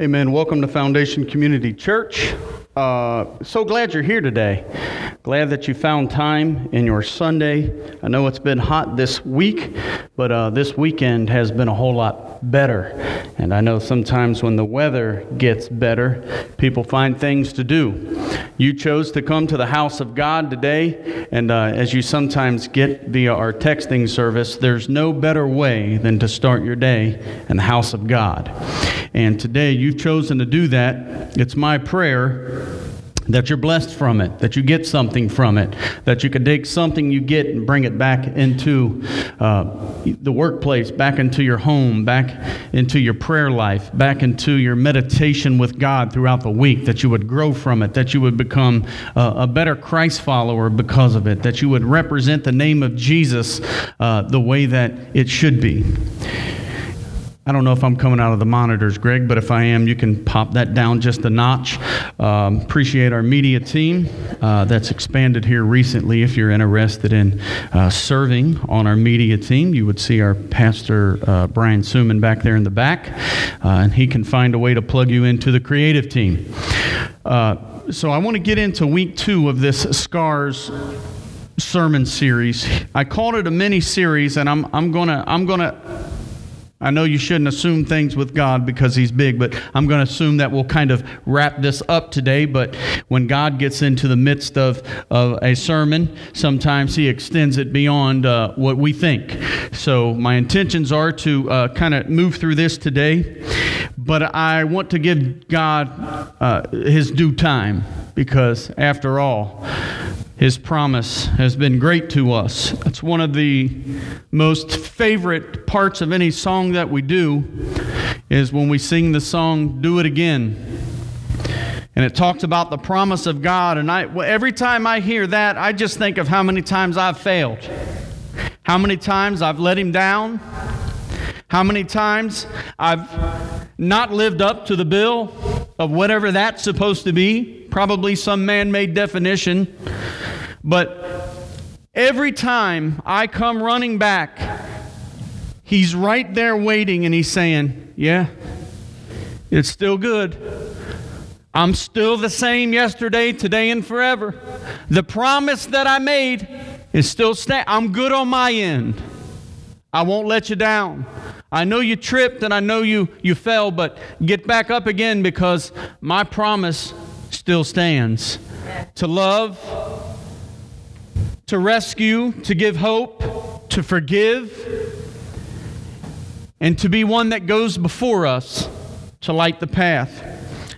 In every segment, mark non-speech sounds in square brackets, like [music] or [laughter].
Amen. Welcome to Foundation Community Church. Uh, so glad you're here today. Glad that you found time in your Sunday. I know it's been hot this week, but uh, this weekend has been a whole lot better. And I know sometimes when the weather gets better, people find things to do. You chose to come to the house of God today, and uh, as you sometimes get via our texting service, there's no better way than to start your day in the house of God. And today you've chosen to do that. It's my prayer that you're blessed from it, that you get something from it, that you can take something you get and bring it back into uh, the workplace, back into your home, back into your prayer life, back into your meditation with God throughout the week, that you would grow from it, that you would become uh, a better Christ follower because of it, that you would represent the name of Jesus uh, the way that it should be. I don't know if I'm coming out of the monitors, Greg, but if I am, you can pop that down just a notch. Um, appreciate our media team uh, that's expanded here recently. If you're interested in uh, serving on our media team, you would see our pastor, uh, Brian Suman, back there in the back, uh, and he can find a way to plug you into the creative team. Uh, so I want to get into week two of this SCARS sermon series. I called it a mini series, and I'm, I'm going to. I'm gonna I know you shouldn't assume things with God because He's big, but I'm going to assume that we'll kind of wrap this up today. But when God gets into the midst of, of a sermon, sometimes He extends it beyond uh, what we think. So my intentions are to uh, kind of move through this today, but I want to give God uh, His due time because, after all, his promise has been great to us. It's one of the most favorite parts of any song that we do is when we sing the song Do It Again. And it talks about the promise of God and I every time I hear that I just think of how many times I've failed. How many times I've let him down? How many times I've not lived up to the bill of whatever that's supposed to be? Probably some man made definition. But every time I come running back, he's right there waiting and he's saying, Yeah, it's still good. I'm still the same yesterday, today, and forever. The promise that I made is still staying. I'm good on my end. I won't let you down. I know you tripped and I know you, you fell, but get back up again because my promise still stands. To love, to rescue, to give hope, to forgive, and to be one that goes before us to light the path.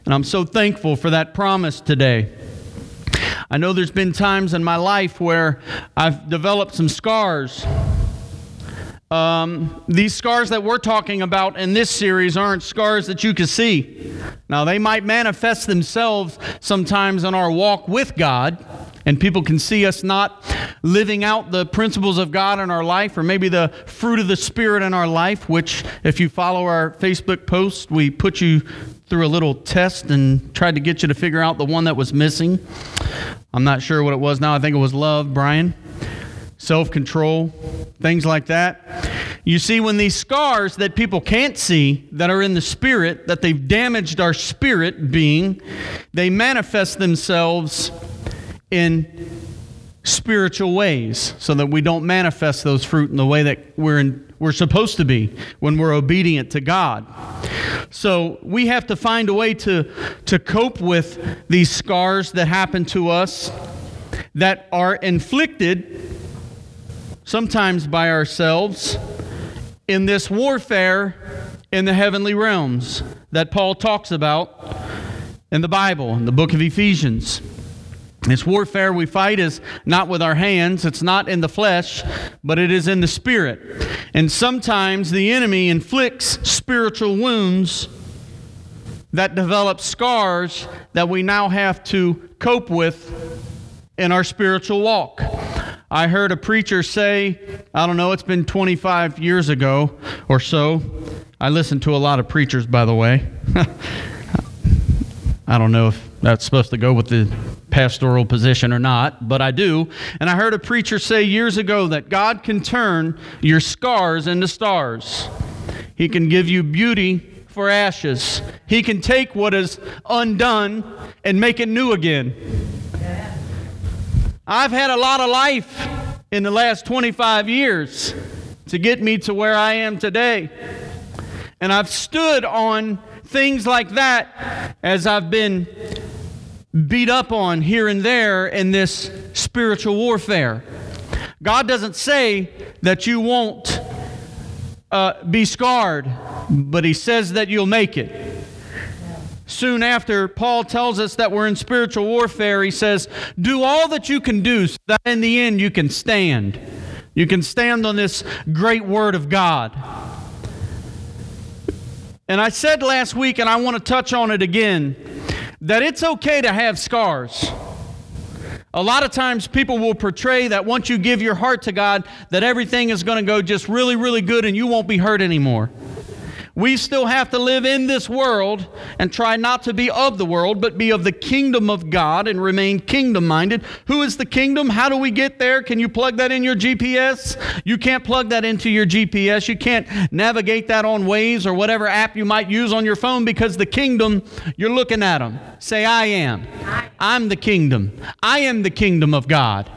And I'm so thankful for that promise today. I know there's been times in my life where I've developed some scars. Um, these scars that we're talking about in this series aren't scars that you can see. Now, they might manifest themselves sometimes in our walk with God, and people can see us not living out the principles of God in our life, or maybe the fruit of the Spirit in our life, which, if you follow our Facebook post, we put you through a little test and tried to get you to figure out the one that was missing. I'm not sure what it was now. I think it was love, Brian. Self control, things like that. You see, when these scars that people can't see, that are in the spirit, that they've damaged our spirit being, they manifest themselves in spiritual ways so that we don't manifest those fruit in the way that we're, in, we're supposed to be when we're obedient to God. So we have to find a way to, to cope with these scars that happen to us that are inflicted sometimes by ourselves in this warfare in the heavenly realms that Paul talks about in the Bible, in the book of Ephesians. This warfare we fight is not with our hands, it's not in the flesh, but it is in the spirit. And sometimes the enemy inflicts spiritual wounds that develop scars that we now have to cope with in our spiritual walk. I heard a preacher say, I don't know, it's been 25 years ago or so. I listen to a lot of preachers, by the way. [laughs] I don't know if that's supposed to go with the pastoral position or not, but I do. And I heard a preacher say years ago that God can turn your scars into stars. He can give you beauty for ashes. He can take what is undone and make it new again. I've had a lot of life in the last 25 years to get me to where I am today. And I've stood on things like that as I've been beat up on here and there in this spiritual warfare. God doesn't say that you won't uh, be scarred, but He says that you'll make it. Soon after, Paul tells us that we're in spiritual warfare. He says, Do all that you can do so that in the end you can stand. You can stand on this great word of God. And I said last week, and I want to touch on it again, that it's okay to have scars. A lot of times people will portray that once you give your heart to God, that everything is going to go just really, really good and you won't be hurt anymore. We still have to live in this world and try not to be of the world, but be of the kingdom of God and remain kingdom minded. Who is the kingdom? How do we get there? Can you plug that in your GPS? You can't plug that into your GPS. You can't navigate that on Waze or whatever app you might use on your phone because the kingdom, you're looking at them. Say, I am. I'm the kingdom. I am the kingdom of God.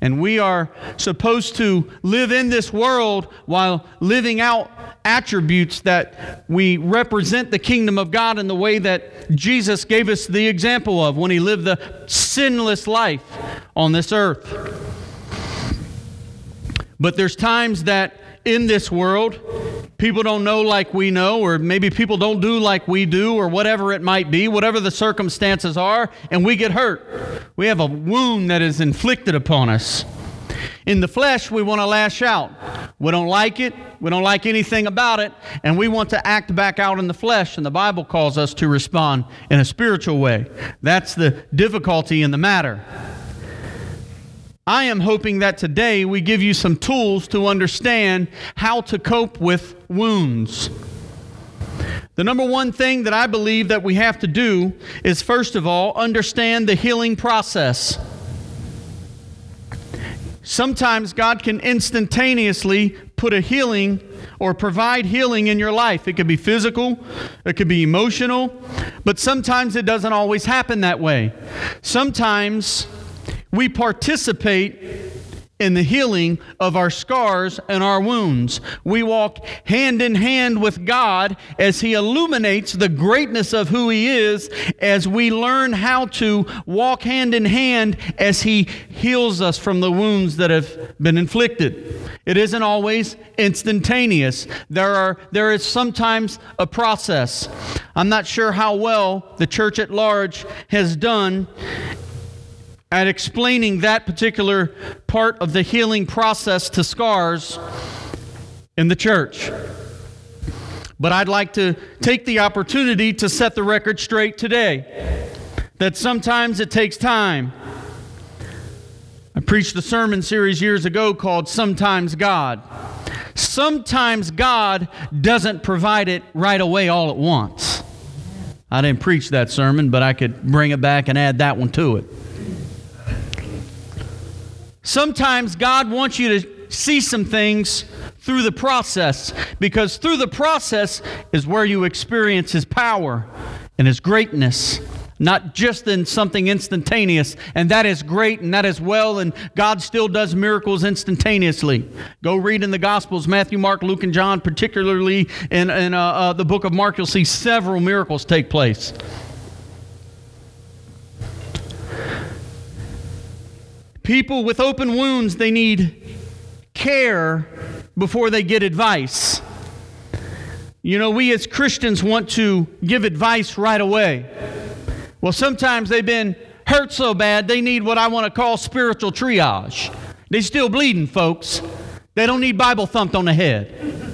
And we are supposed to live in this world while living out attributes that we represent the kingdom of God in the way that Jesus gave us the example of when he lived the sinless life on this earth. But there's times that in this world, people don't know like we know, or maybe people don't do like we do, or whatever it might be, whatever the circumstances are, and we get hurt. We have a wound that is inflicted upon us. In the flesh, we want to lash out. We don't like it. We don't like anything about it. And we want to act back out in the flesh. And the Bible calls us to respond in a spiritual way. That's the difficulty in the matter. I am hoping that today we give you some tools to understand how to cope with wounds. The number one thing that I believe that we have to do is, first of all, understand the healing process. Sometimes God can instantaneously put a healing or provide healing in your life. It could be physical, it could be emotional, but sometimes it doesn't always happen that way. Sometimes we participate in the healing of our scars and our wounds. We walk hand in hand with God as He illuminates the greatness of who He is, as we learn how to walk hand in hand as He heals us from the wounds that have been inflicted. It isn't always instantaneous. There, are, there is sometimes a process. I'm not sure how well the church at large has done at explaining that particular part of the healing process to scars in the church. But I'd like to take the opportunity to set the record straight today that sometimes it takes time. I preached a sermon series years ago called Sometimes God. Sometimes God doesn't provide it right away all at once. I didn't preach that sermon, but I could bring it back and add that one to it. Sometimes God wants you to see some things through the process because through the process is where you experience His power and His greatness, not just in something instantaneous. And that is great and that is well, and God still does miracles instantaneously. Go read in the Gospels Matthew, Mark, Luke, and John, particularly in, in uh, uh, the book of Mark, you'll see several miracles take place. People with open wounds, they need care before they get advice. You know, we as Christians want to give advice right away. Well, sometimes they've been hurt so bad they need what I want to call spiritual triage. They're still bleeding, folks. They don't need Bible thumped on the head.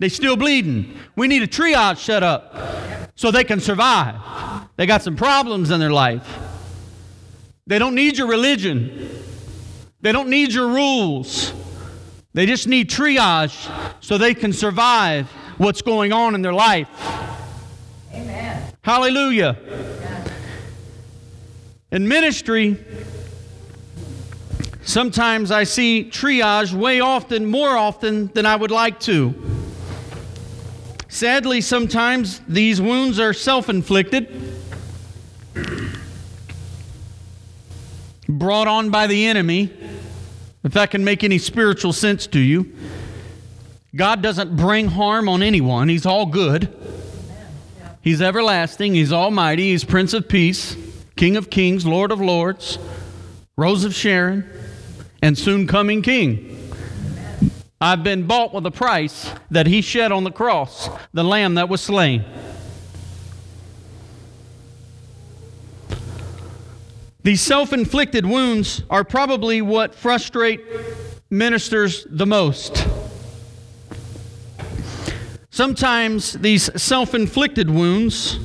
They're still bleeding. We need a triage set up so they can survive. They got some problems in their life. They don't need your religion. They don't need your rules. They just need triage so they can survive what's going on in their life. Amen. Hallelujah. In ministry, sometimes I see triage way often, more often than I would like to. Sadly, sometimes these wounds are self inflicted, brought on by the enemy, if that can make any spiritual sense to you. God doesn't bring harm on anyone, He's all good. He's everlasting, He's almighty, He's Prince of Peace, King of Kings, Lord of Lords, Rose of Sharon, and soon coming King. I've been bought with a price that He shed on the cross, the Lamb that was slain. These self inflicted wounds are probably what frustrate ministers the most. Sometimes these self inflicted wounds,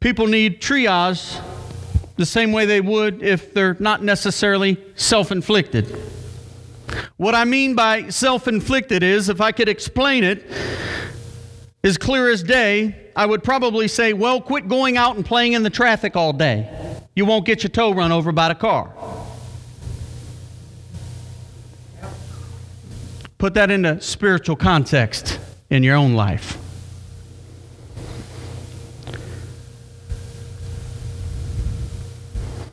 people need triage the same way they would if they're not necessarily self inflicted. What I mean by self inflicted is, if I could explain it as clear as day, I would probably say, well, quit going out and playing in the traffic all day. You won't get your toe run over by the car. Put that into spiritual context in your own life.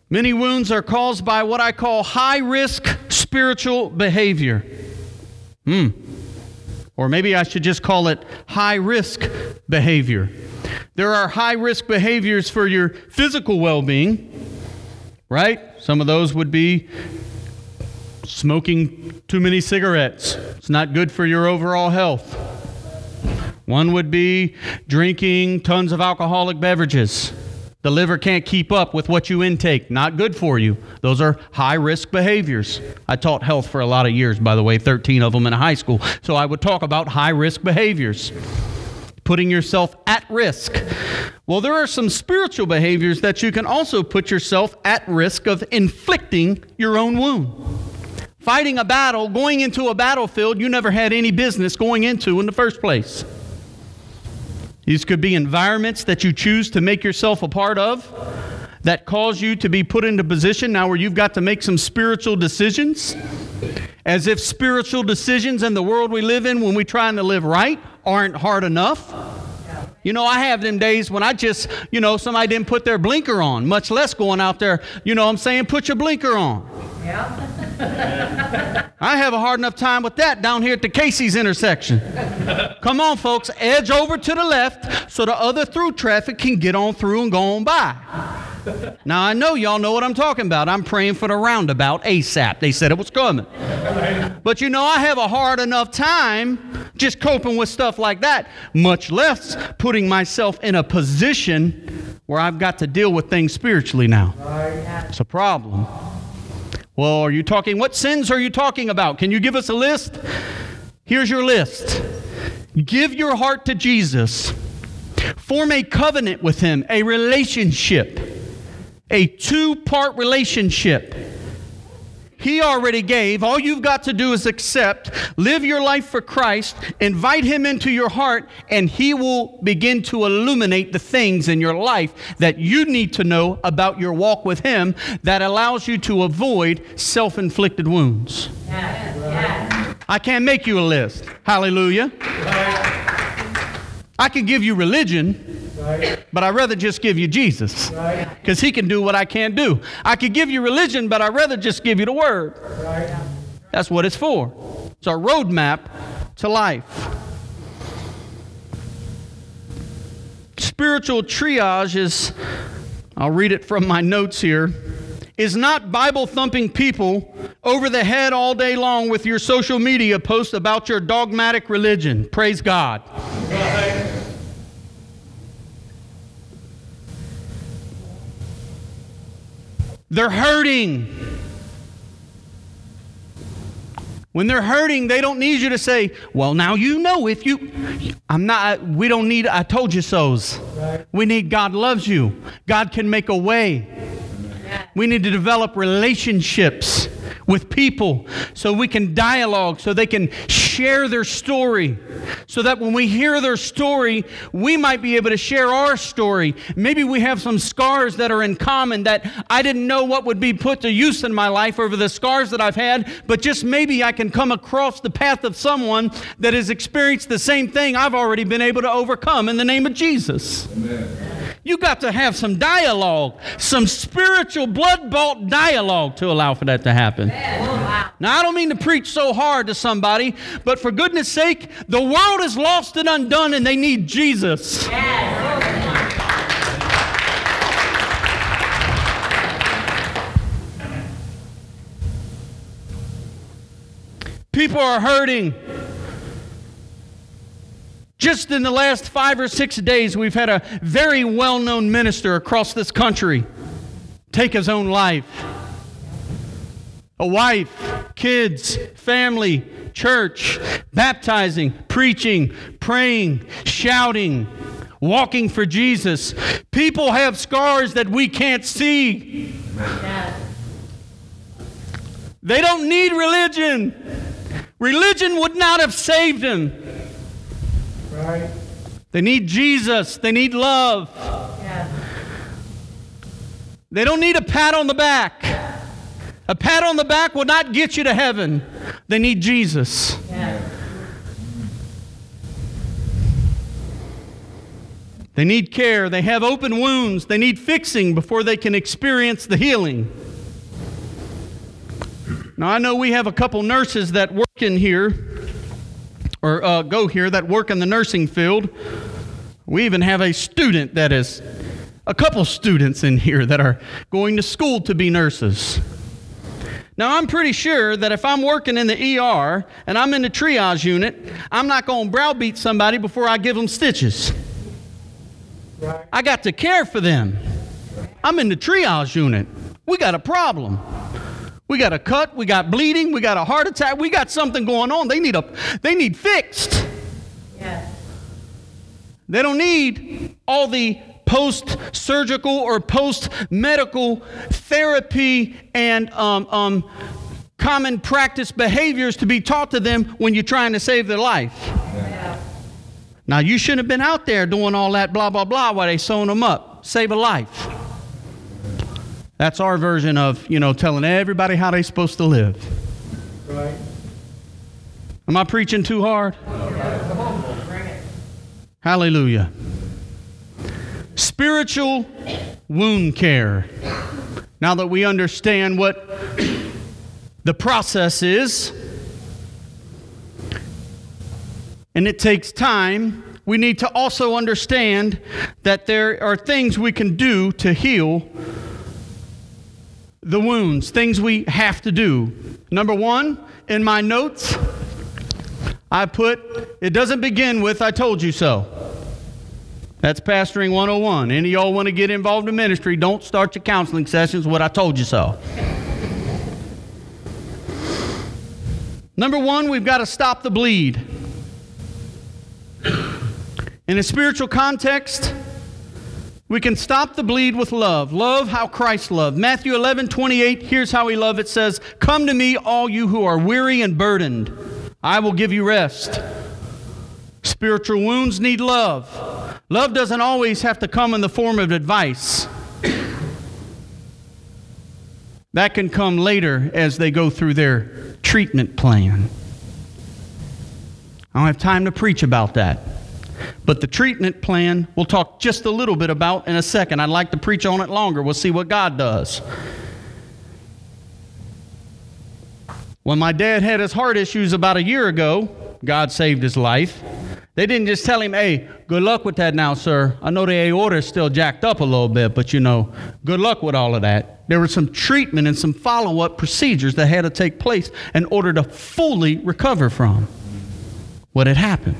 Many wounds are caused by what I call high risk spiritual behavior. Hmm. Or maybe I should just call it high risk behavior. There are high risk behaviors for your physical well being, right? Some of those would be smoking too many cigarettes, it's not good for your overall health. One would be drinking tons of alcoholic beverages. The liver can't keep up with what you intake. Not good for you. Those are high risk behaviors. I taught health for a lot of years, by the way, 13 of them in high school. So I would talk about high risk behaviors, putting yourself at risk. Well, there are some spiritual behaviors that you can also put yourself at risk of inflicting your own wound. Fighting a battle, going into a battlefield you never had any business going into in the first place. These could be environments that you choose to make yourself a part of that cause you to be put into position now where you've got to make some spiritual decisions. As if spiritual decisions in the world we live in when we're trying to live right aren't hard enough. You know, I have them days when I just, you know, somebody didn't put their blinker on, much less going out there, you know I'm saying, put your blinker on. Yeah. I have a hard enough time with that down here at the Casey's intersection. Come on, folks, edge over to the left so the other through traffic can get on through and go on by. Now, I know y'all know what I'm talking about. I'm praying for the roundabout ASAP. They said it was coming. But you know, I have a hard enough time just coping with stuff like that, much less putting myself in a position where I've got to deal with things spiritually now. It's a problem. Well, are you talking, what sins are you talking about? Can you give us a list? Here's your list Give your heart to Jesus, form a covenant with Him, a relationship, a two part relationship. He already gave. All you've got to do is accept, live your life for Christ, invite Him into your heart, and He will begin to illuminate the things in your life that you need to know about your walk with Him that allows you to avoid self inflicted wounds. I can't make you a list. Hallelujah. I can give you religion. But I'd rather just give you Jesus because he can do what I can't do. I could give you religion, but I'd rather just give you the word. That's what it's for. It's our roadmap to life. Spiritual triage is, I'll read it from my notes here, is not Bible thumping people over the head all day long with your social media posts about your dogmatic religion. Praise God. They're hurting. When they're hurting, they don't need you to say, Well, now you know if you. I'm not, we don't need, I told you so's. Right. We need God loves you. God can make a way. We need to develop relationships with people so we can dialogue, so they can share their story so that when we hear their story, we might be able to share our story. Maybe we have some scars that are in common that I didn't know what would be put to use in my life over the scars that I've had, but just maybe I can come across the path of someone that has experienced the same thing I've already been able to overcome in the name of Jesus. Amen. You got to have some dialogue, some spiritual blood bought dialogue to allow for that to happen. Now, I don't mean to preach so hard to somebody, but for goodness sake, the world is lost and undone and they need Jesus. People are hurting. Just in the last five or six days, we've had a very well known minister across this country take his own life. A wife, kids, family, church, baptizing, preaching, praying, shouting, walking for Jesus. People have scars that we can't see. They don't need religion. Religion would not have saved them. Right. They need Jesus. They need love. Yeah. They don't need a pat on the back. A pat on the back will not get you to heaven. They need Jesus. They need care. They have open wounds. They need fixing before they can experience the healing. Now, I know we have a couple nurses that work in here or uh, go here that work in the nursing field. We even have a student that is, a couple students in here that are going to school to be nurses. Now, I'm pretty sure that if I'm working in the ER and I'm in the triage unit, I'm not going to browbeat somebody before I give them stitches. I got to care for them. I'm in the triage unit. We got a problem. We got a cut, we got bleeding, we got a heart attack, we got something going on. They need a they need fixed. Yeah. They don't need all the post surgical or post medical therapy and um, um, common practice behaviors to be taught to them when you're trying to save their life. Yeah. Now, you shouldn't have been out there doing all that blah, blah, blah while they sewing them up. Save a life. That's our version of, you know, telling everybody how they're supposed to live. Right. Am I preaching too hard? Hallelujah. Spiritual wound care. Now that we understand what the process is, and it takes time, we need to also understand that there are things we can do to heal the wounds, things we have to do. Number one, in my notes, I put, it doesn't begin with, I told you so. That's Pastoring 101. Any of y'all want to get involved in ministry, don't start your counseling sessions with, I told you so. Number one, we've got to stop the bleed. In a spiritual context, we can stop the bleed with love. Love how Christ loved. Matthew 11, 28, here's how he loved it says, Come to me, all you who are weary and burdened. I will give you rest. Spiritual wounds need love. Love doesn't always have to come in the form of advice. That can come later as they go through their treatment plan. I don't have time to preach about that. But the treatment plan, we'll talk just a little bit about in a second. I'd like to preach on it longer. We'll see what God does. When my dad had his heart issues about a year ago, God saved his life. They didn't just tell him, hey, good luck with that now, sir. I know the aorta is still jacked up a little bit, but you know, good luck with all of that. There was some treatment and some follow up procedures that had to take place in order to fully recover from what had happened.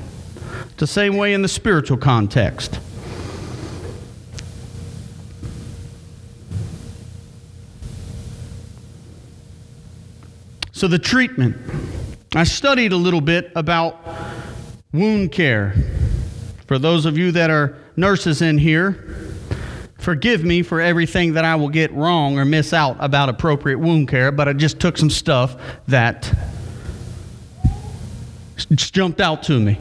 The same way in the spiritual context. So, the treatment. I studied a little bit about wound care. For those of you that are nurses in here, forgive me for everything that I will get wrong or miss out about appropriate wound care, but I just took some stuff that just jumped out to me.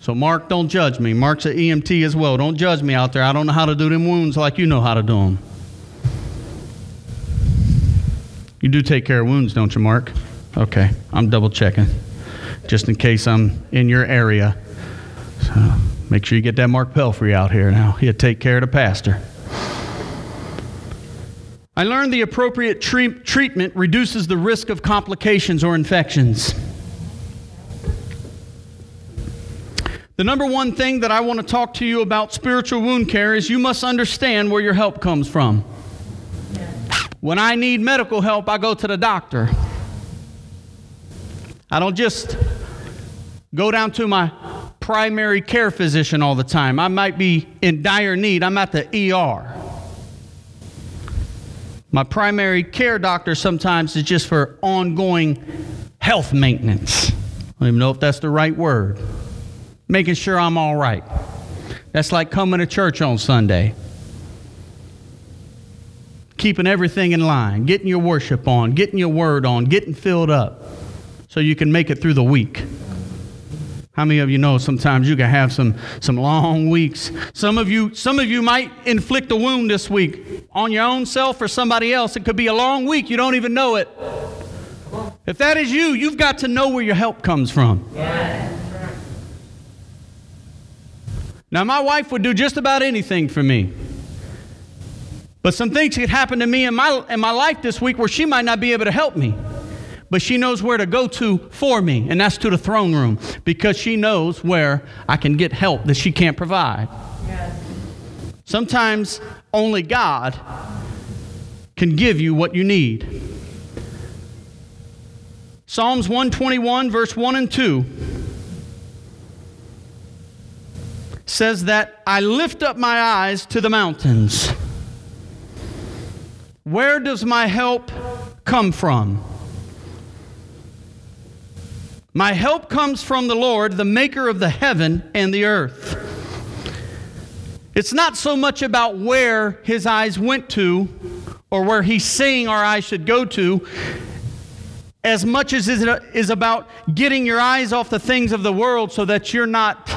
So, Mark, don't judge me. Mark's an EMT as well. Don't judge me out there. I don't know how to do them wounds like you know how to do them. You do take care of wounds, don't you, Mark? Okay, I'm double checking just in case I'm in your area. So make sure you get that Mark Pelfrey out here now. He'll take care of the pastor. I learned the appropriate treat- treatment reduces the risk of complications or infections. The number one thing that I want to talk to you about spiritual wound care is you must understand where your help comes from. When I need medical help, I go to the doctor. I don't just go down to my primary care physician all the time. I might be in dire need. I'm at the ER. My primary care doctor sometimes is just for ongoing health maintenance. I don't even know if that's the right word making sure I'm all right. That's like coming to church on Sunday. Keeping everything in line, getting your worship on, getting your word on, getting filled up so you can make it through the week. How many of you know sometimes you can have some, some long weeks? Some of you some of you might inflict a wound this week on your own self or somebody else. It could be a long week, you don't even know it. If that is you, you've got to know where your help comes from. Now, my wife would do just about anything for me. But some things could happen to me in my, in my life this week where she might not be able to help me. But she knows where to go to for me, and that's to the throne room because she knows where I can get help that she can't provide. Yes. Sometimes only God can give you what you need. Psalms 121, verse 1 and 2 says that I lift up my eyes to the mountains. Where does my help come from? My help comes from the Lord, the maker of the heaven and the earth. It's not so much about where his eyes went to or where he's saying our eyes should go to, as much as it is about getting your eyes off the things of the world so that you're not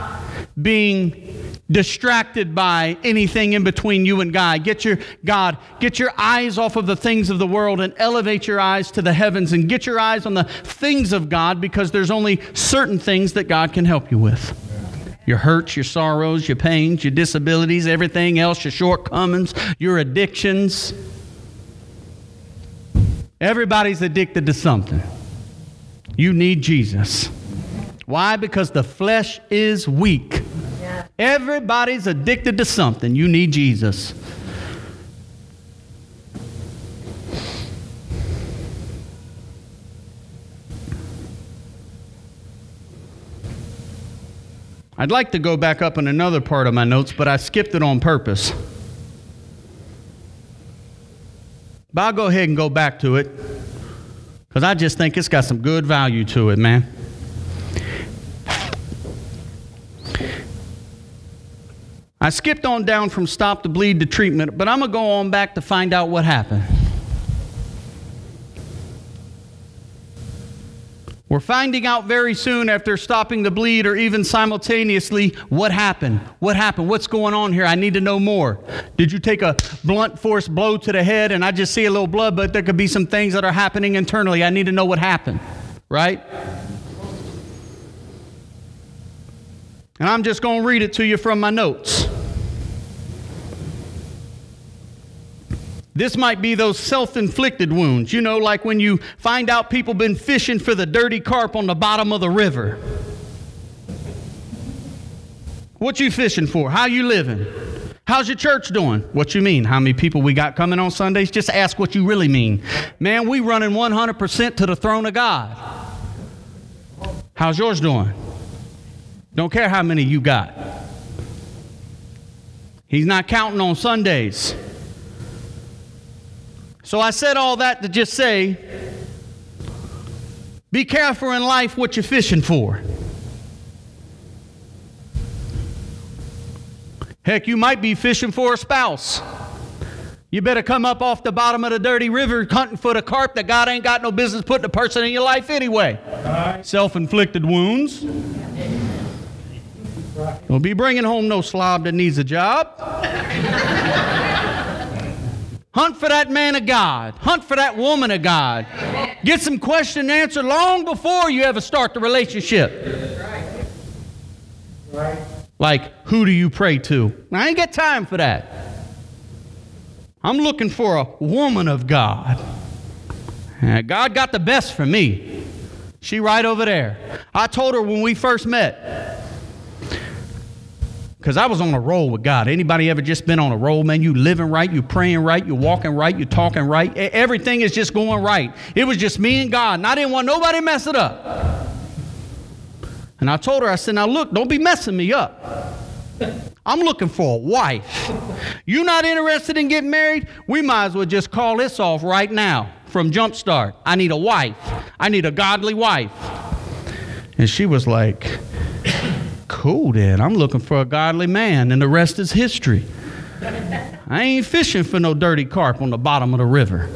being distracted by anything in between you and God. Get your God, get your eyes off of the things of the world and elevate your eyes to the heavens and get your eyes on the things of God because there's only certain things that God can help you with. Your hurts, your sorrows, your pains, your disabilities, everything else, your shortcomings, your addictions. Everybody's addicted to something. You need Jesus. Why? Because the flesh is weak. Everybody's addicted to something. You need Jesus. I'd like to go back up in another part of my notes, but I skipped it on purpose. But I'll go ahead and go back to it because I just think it's got some good value to it, man. I skipped on down from stop the bleed to treatment, but I'm going to go on back to find out what happened. We're finding out very soon after stopping the bleed or even simultaneously what happened. What happened? What's going on here? I need to know more. Did you take a blunt force blow to the head and I just see a little blood, but there could be some things that are happening internally. I need to know what happened, right? And I'm just going to read it to you from my notes. This might be those self inflicted wounds, you know, like when you find out people been fishing for the dirty carp on the bottom of the river. What you fishing for? How you living? How's your church doing? What you mean? How many people we got coming on Sundays? Just ask what you really mean. Man, we running 100% to the throne of God. How's yours doing? Don't care how many you got. He's not counting on Sundays. So I said all that to just say be careful in life what you're fishing for. Heck, you might be fishing for a spouse. You better come up off the bottom of the dirty river hunting for the carp that God ain't got no business putting a person in your life anyway. Self inflicted wounds. Don't be bringing home no slob that needs a job. Hunt for that man of God. Hunt for that woman of God. Get some question and answer long before you ever start the relationship. Like, who do you pray to? I ain't got time for that. I'm looking for a woman of God. God got the best for me. She right over there. I told her when we first met, because I was on a roll with God. Anybody ever just been on a roll, man? You living right, you praying right, you walking right, you talking right. Everything is just going right. It was just me and God, and I didn't want nobody to mess it up. And I told her, I said, now look, don't be messing me up. I'm looking for a wife. You not interested in getting married? We might as well just call this off right now from Jumpstart. I need a wife. I need a godly wife. And she was like, Cool, then. I'm looking for a godly man, and the rest is history. I ain't fishing for no dirty carp on the bottom of the river.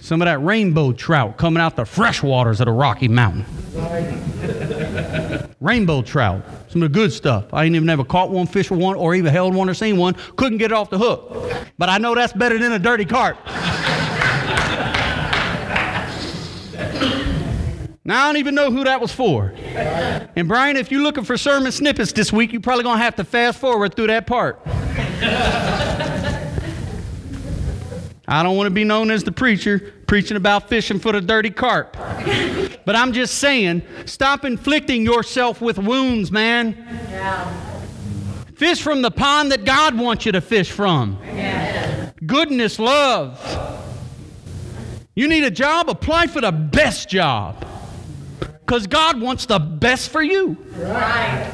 Some of that rainbow trout coming out the fresh waters of the Rocky Mountain. rainbow trout, some of the good stuff. I ain't even ever caught one, fished one, or even held one or seen one. Couldn't get it off the hook. But I know that's better than a dirty carp. Now I don't even know who that was for. And Brian, if you're looking for sermon snippets this week, you're probably going to have to fast forward through that part. I don't want to be known as the preacher preaching about fishing for the dirty carp. But I'm just saying, stop inflicting yourself with wounds, man. Yeah. Fish from the pond that God wants you to fish from. Yeah. Goodness, love. You need a job? Apply for the best job. Because God wants the best for you. Right.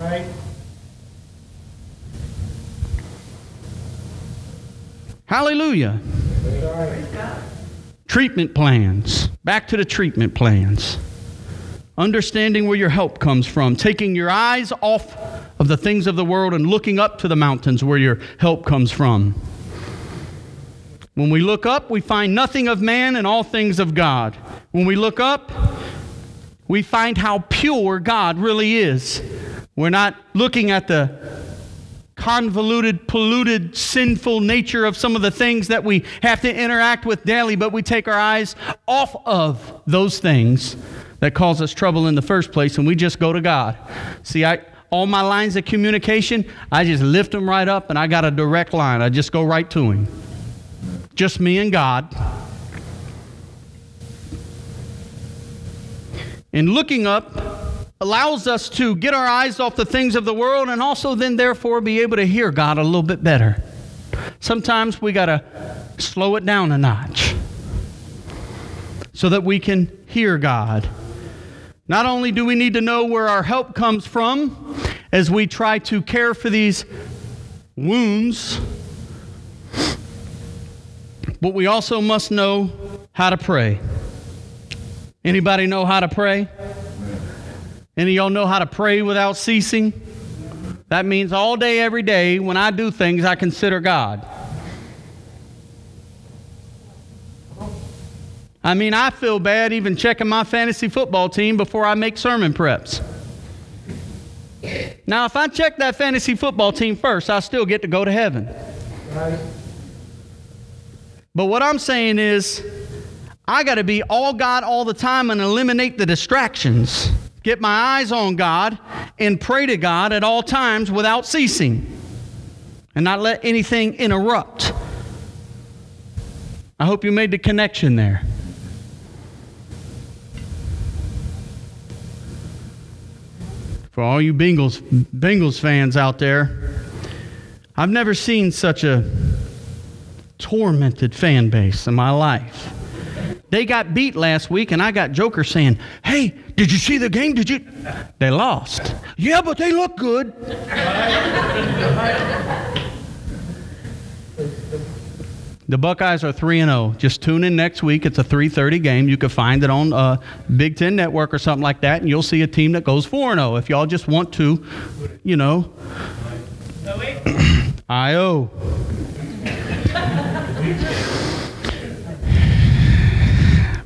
Right. Hallelujah. Treatment plans. Back to the treatment plans. Understanding where your help comes from. Taking your eyes off of the things of the world and looking up to the mountains where your help comes from. When we look up, we find nothing of man and all things of God. When we look up, we find how pure God really is. We're not looking at the convoluted, polluted, sinful nature of some of the things that we have to interact with daily, but we take our eyes off of those things that cause us trouble in the first place and we just go to God. See, I all my lines of communication, I just lift them right up and I got a direct line. I just go right to him. Just me and God. And looking up allows us to get our eyes off the things of the world and also then, therefore, be able to hear God a little bit better. Sometimes we got to slow it down a notch so that we can hear God. Not only do we need to know where our help comes from as we try to care for these wounds, but we also must know how to pray. Anybody know how to pray? Any of y'all know how to pray without ceasing? That means all day, every day, when I do things, I consider God. I mean, I feel bad even checking my fantasy football team before I make sermon preps. Now, if I check that fantasy football team first, I still get to go to heaven. But what I'm saying is, I got to be all God all the time and eliminate the distractions. Get my eyes on God and pray to God at all times without ceasing and not let anything interrupt. I hope you made the connection there. For all you Bengals, Bengals fans out there, I've never seen such a tormented fan base in my life. They got beat last week, and I got Joker saying, Hey, did you see the game? Did you? They lost. Yeah, but they look good. The Buckeyes are 3 and 0. Just tune in next week. It's a 3:30 game. You can find it on uh, Big 10 Network or something like that and you'll see a team that goes 4 and 0 if y'all just want to, you know. [clears throat] I-O. [laughs]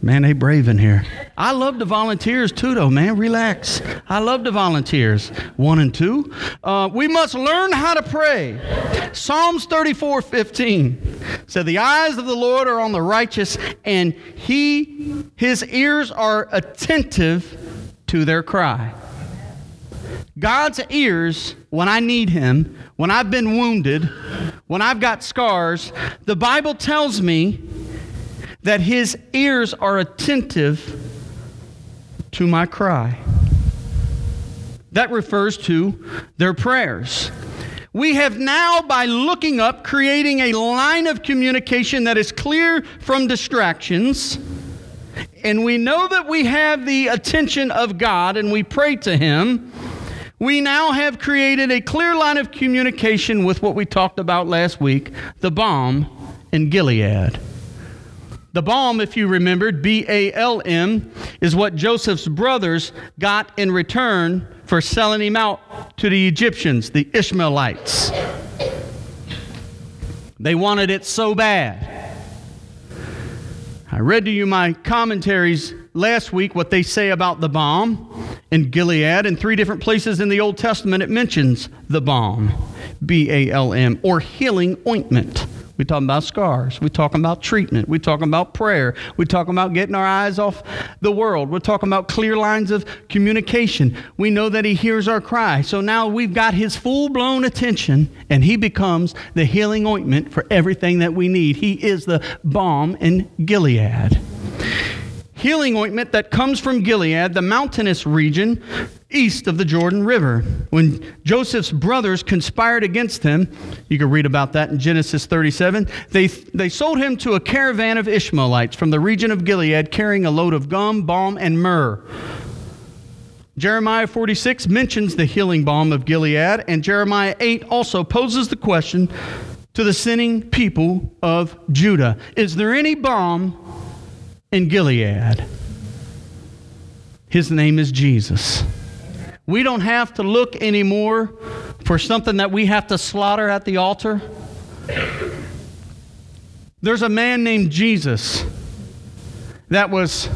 Man, they brave in here. I love the volunteers too, though, man. Relax. I love the volunteers. One and two. Uh, we must learn how to pray. Psalms 34 15 said, The eyes of the Lord are on the righteous, and he, his ears are attentive to their cry. God's ears, when I need him, when I've been wounded, when I've got scars, the Bible tells me that his ears are attentive to my cry. That refers to their prayers. We have now, by looking up, creating a line of communication that is clear from distractions. And we know that we have the attention of God and we pray to Him. We now have created a clear line of communication with what we talked about last week the balm in Gilead. The balm, if you remembered, B A L M, is what Joseph's brothers got in return for selling him out to the Egyptians, the Ishmaelites. They wanted it so bad. I read to you my commentaries last week, what they say about the balm in Gilead. In three different places in the Old Testament, it mentions the balm, B A L M, or healing ointment. We're talking about scars. We're talking about treatment. We're talking about prayer. We're talking about getting our eyes off the world. We're talking about clear lines of communication. We know that He hears our cry. So now we've got His full blown attention, and He becomes the healing ointment for everything that we need. He is the balm in Gilead healing ointment that comes from Gilead, the mountainous region east of the Jordan River. When Joseph's brothers conspired against him, you can read about that in Genesis 37, they, they sold him to a caravan of Ishmaelites from the region of Gilead carrying a load of gum, balm, and myrrh. Jeremiah 46 mentions the healing balm of Gilead, and Jeremiah 8 also poses the question to the sinning people of Judah Is there any balm in Gilead? His name is Jesus. We don't have to look anymore for something that we have to slaughter at the altar. There's a man named Jesus that was,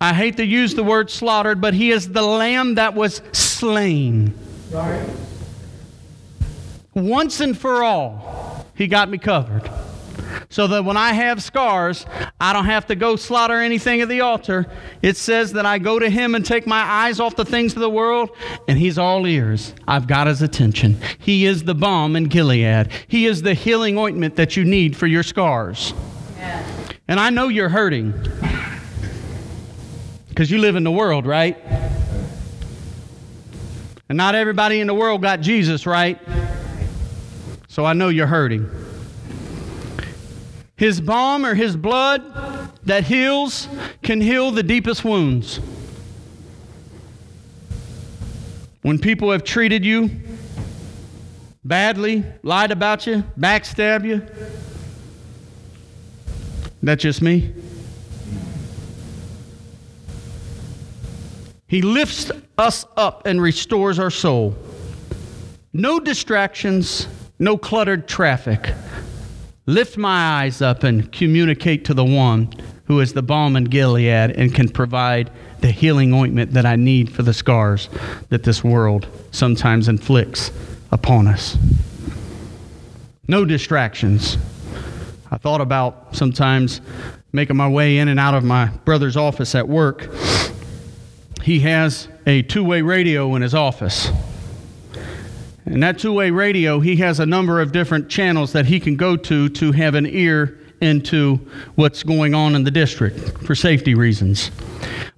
I hate to use the word slaughtered, but he is the lamb that was slain. Right. Once and for all, he got me covered so that when I have scars, I don't have to go slaughter anything at the altar. It says that I go to Him and take my eyes off the things of the world, and He's all ears. I've got His attention. He is the balm in Gilead, He is the healing ointment that you need for your scars. Yeah. And I know you're hurting because you live in the world, right? And not everybody in the world got Jesus, right? So I know you're hurting. His balm or his blood that heals can heal the deepest wounds. When people have treated you badly, lied about you, backstab you, that's just me. He lifts us up and restores our soul. No distractions, no cluttered traffic lift my eyes up and communicate to the one who is the balm in Gilead and can provide the healing ointment that I need for the scars that this world sometimes inflicts upon us. No distractions. I thought about sometimes making my way in and out of my brother's office at work. He has a two way radio in his office. And that two way radio, he has a number of different channels that he can go to to have an ear into what's going on in the district for safety reasons.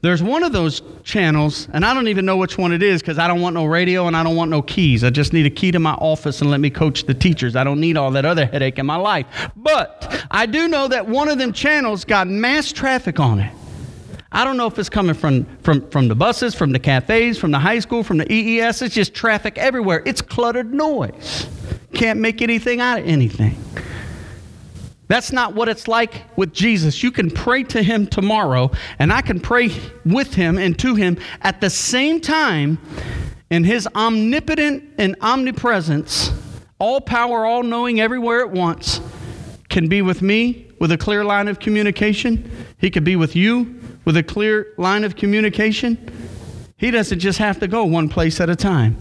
There's one of those channels, and I don't even know which one it is because I don't want no radio and I don't want no keys. I just need a key to my office and let me coach the teachers. I don't need all that other headache in my life. But I do know that one of them channels got mass traffic on it. I don't know if it's coming from, from, from the buses, from the cafes, from the high school, from the EES. It's just traffic everywhere. It's cluttered noise. Can't make anything out of anything. That's not what it's like with Jesus. You can pray to him tomorrow, and I can pray with him and to him at the same time, in his omnipotent and omnipresence, all power, all knowing, everywhere at once, can be with me with a clear line of communication. He could be with you with a clear line of communication. He doesn't just have to go one place at a time.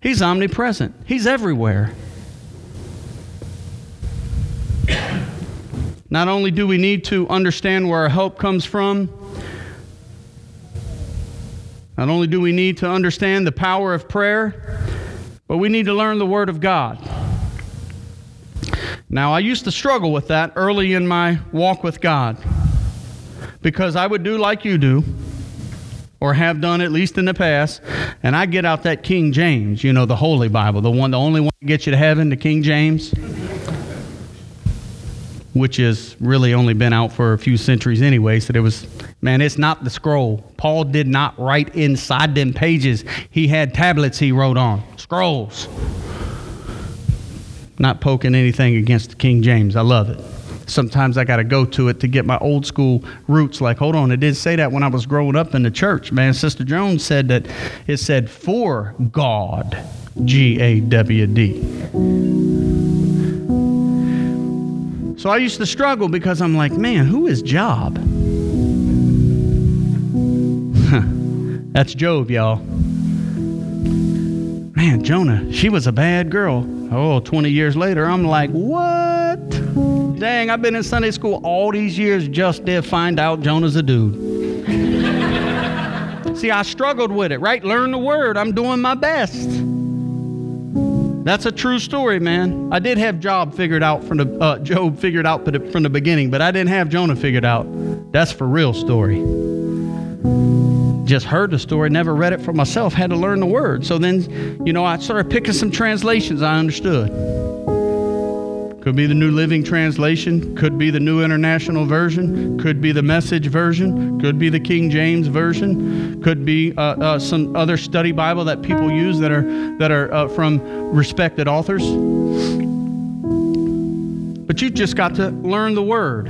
He's omnipresent, He's everywhere. Not only do we need to understand where our help comes from, not only do we need to understand the power of prayer, but we need to learn the Word of God. Now, I used to struggle with that early in my walk with God because I would do like you do, or have done at least in the past, and I get out that King James, you know, the Holy Bible, the one, the only one that gets you to heaven, the King James, which has really only been out for a few centuries anyway. So there was, man, it's not the scroll. Paul did not write inside them pages. He had tablets he wrote on, scrolls. Not poking anything against the King James. I love it sometimes I got to go to it to get my old school roots. Like, hold on, it did say that when I was growing up in the church, man. Sister Jones said that it said for God, G A W D. So I used to struggle because I'm like, man, who is Job? That's Job, y'all. Man, Jonah, she was a bad girl. Oh, 20 years later, I'm like, what? Dang, I've been in Sunday school all these years just to find out Jonah's a dude. [laughs] See, I struggled with it, right? Learn the word. I'm doing my best. That's a true story, man. I did have Job figured out from the uh, Job figured out from the beginning, but I didn't have Jonah figured out. That's for real story. Just heard the story, never read it for myself. Had to learn the word. So then, you know, I started picking some translations I understood. Could be the New Living Translation, could be the New International Version, could be the Message Version, could be the King James Version, could be uh, uh, some other study Bible that people use that are that are uh, from respected authors. But you just got to learn the Word.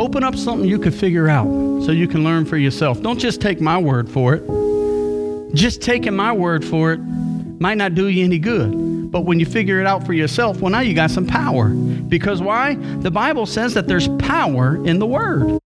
Open up something you could figure out so you can learn for yourself. Don't just take my word for it. Just taking my word for it might not do you any good. But when you figure it out for yourself, well, now you got some power. Because why? The Bible says that there's power in the Word.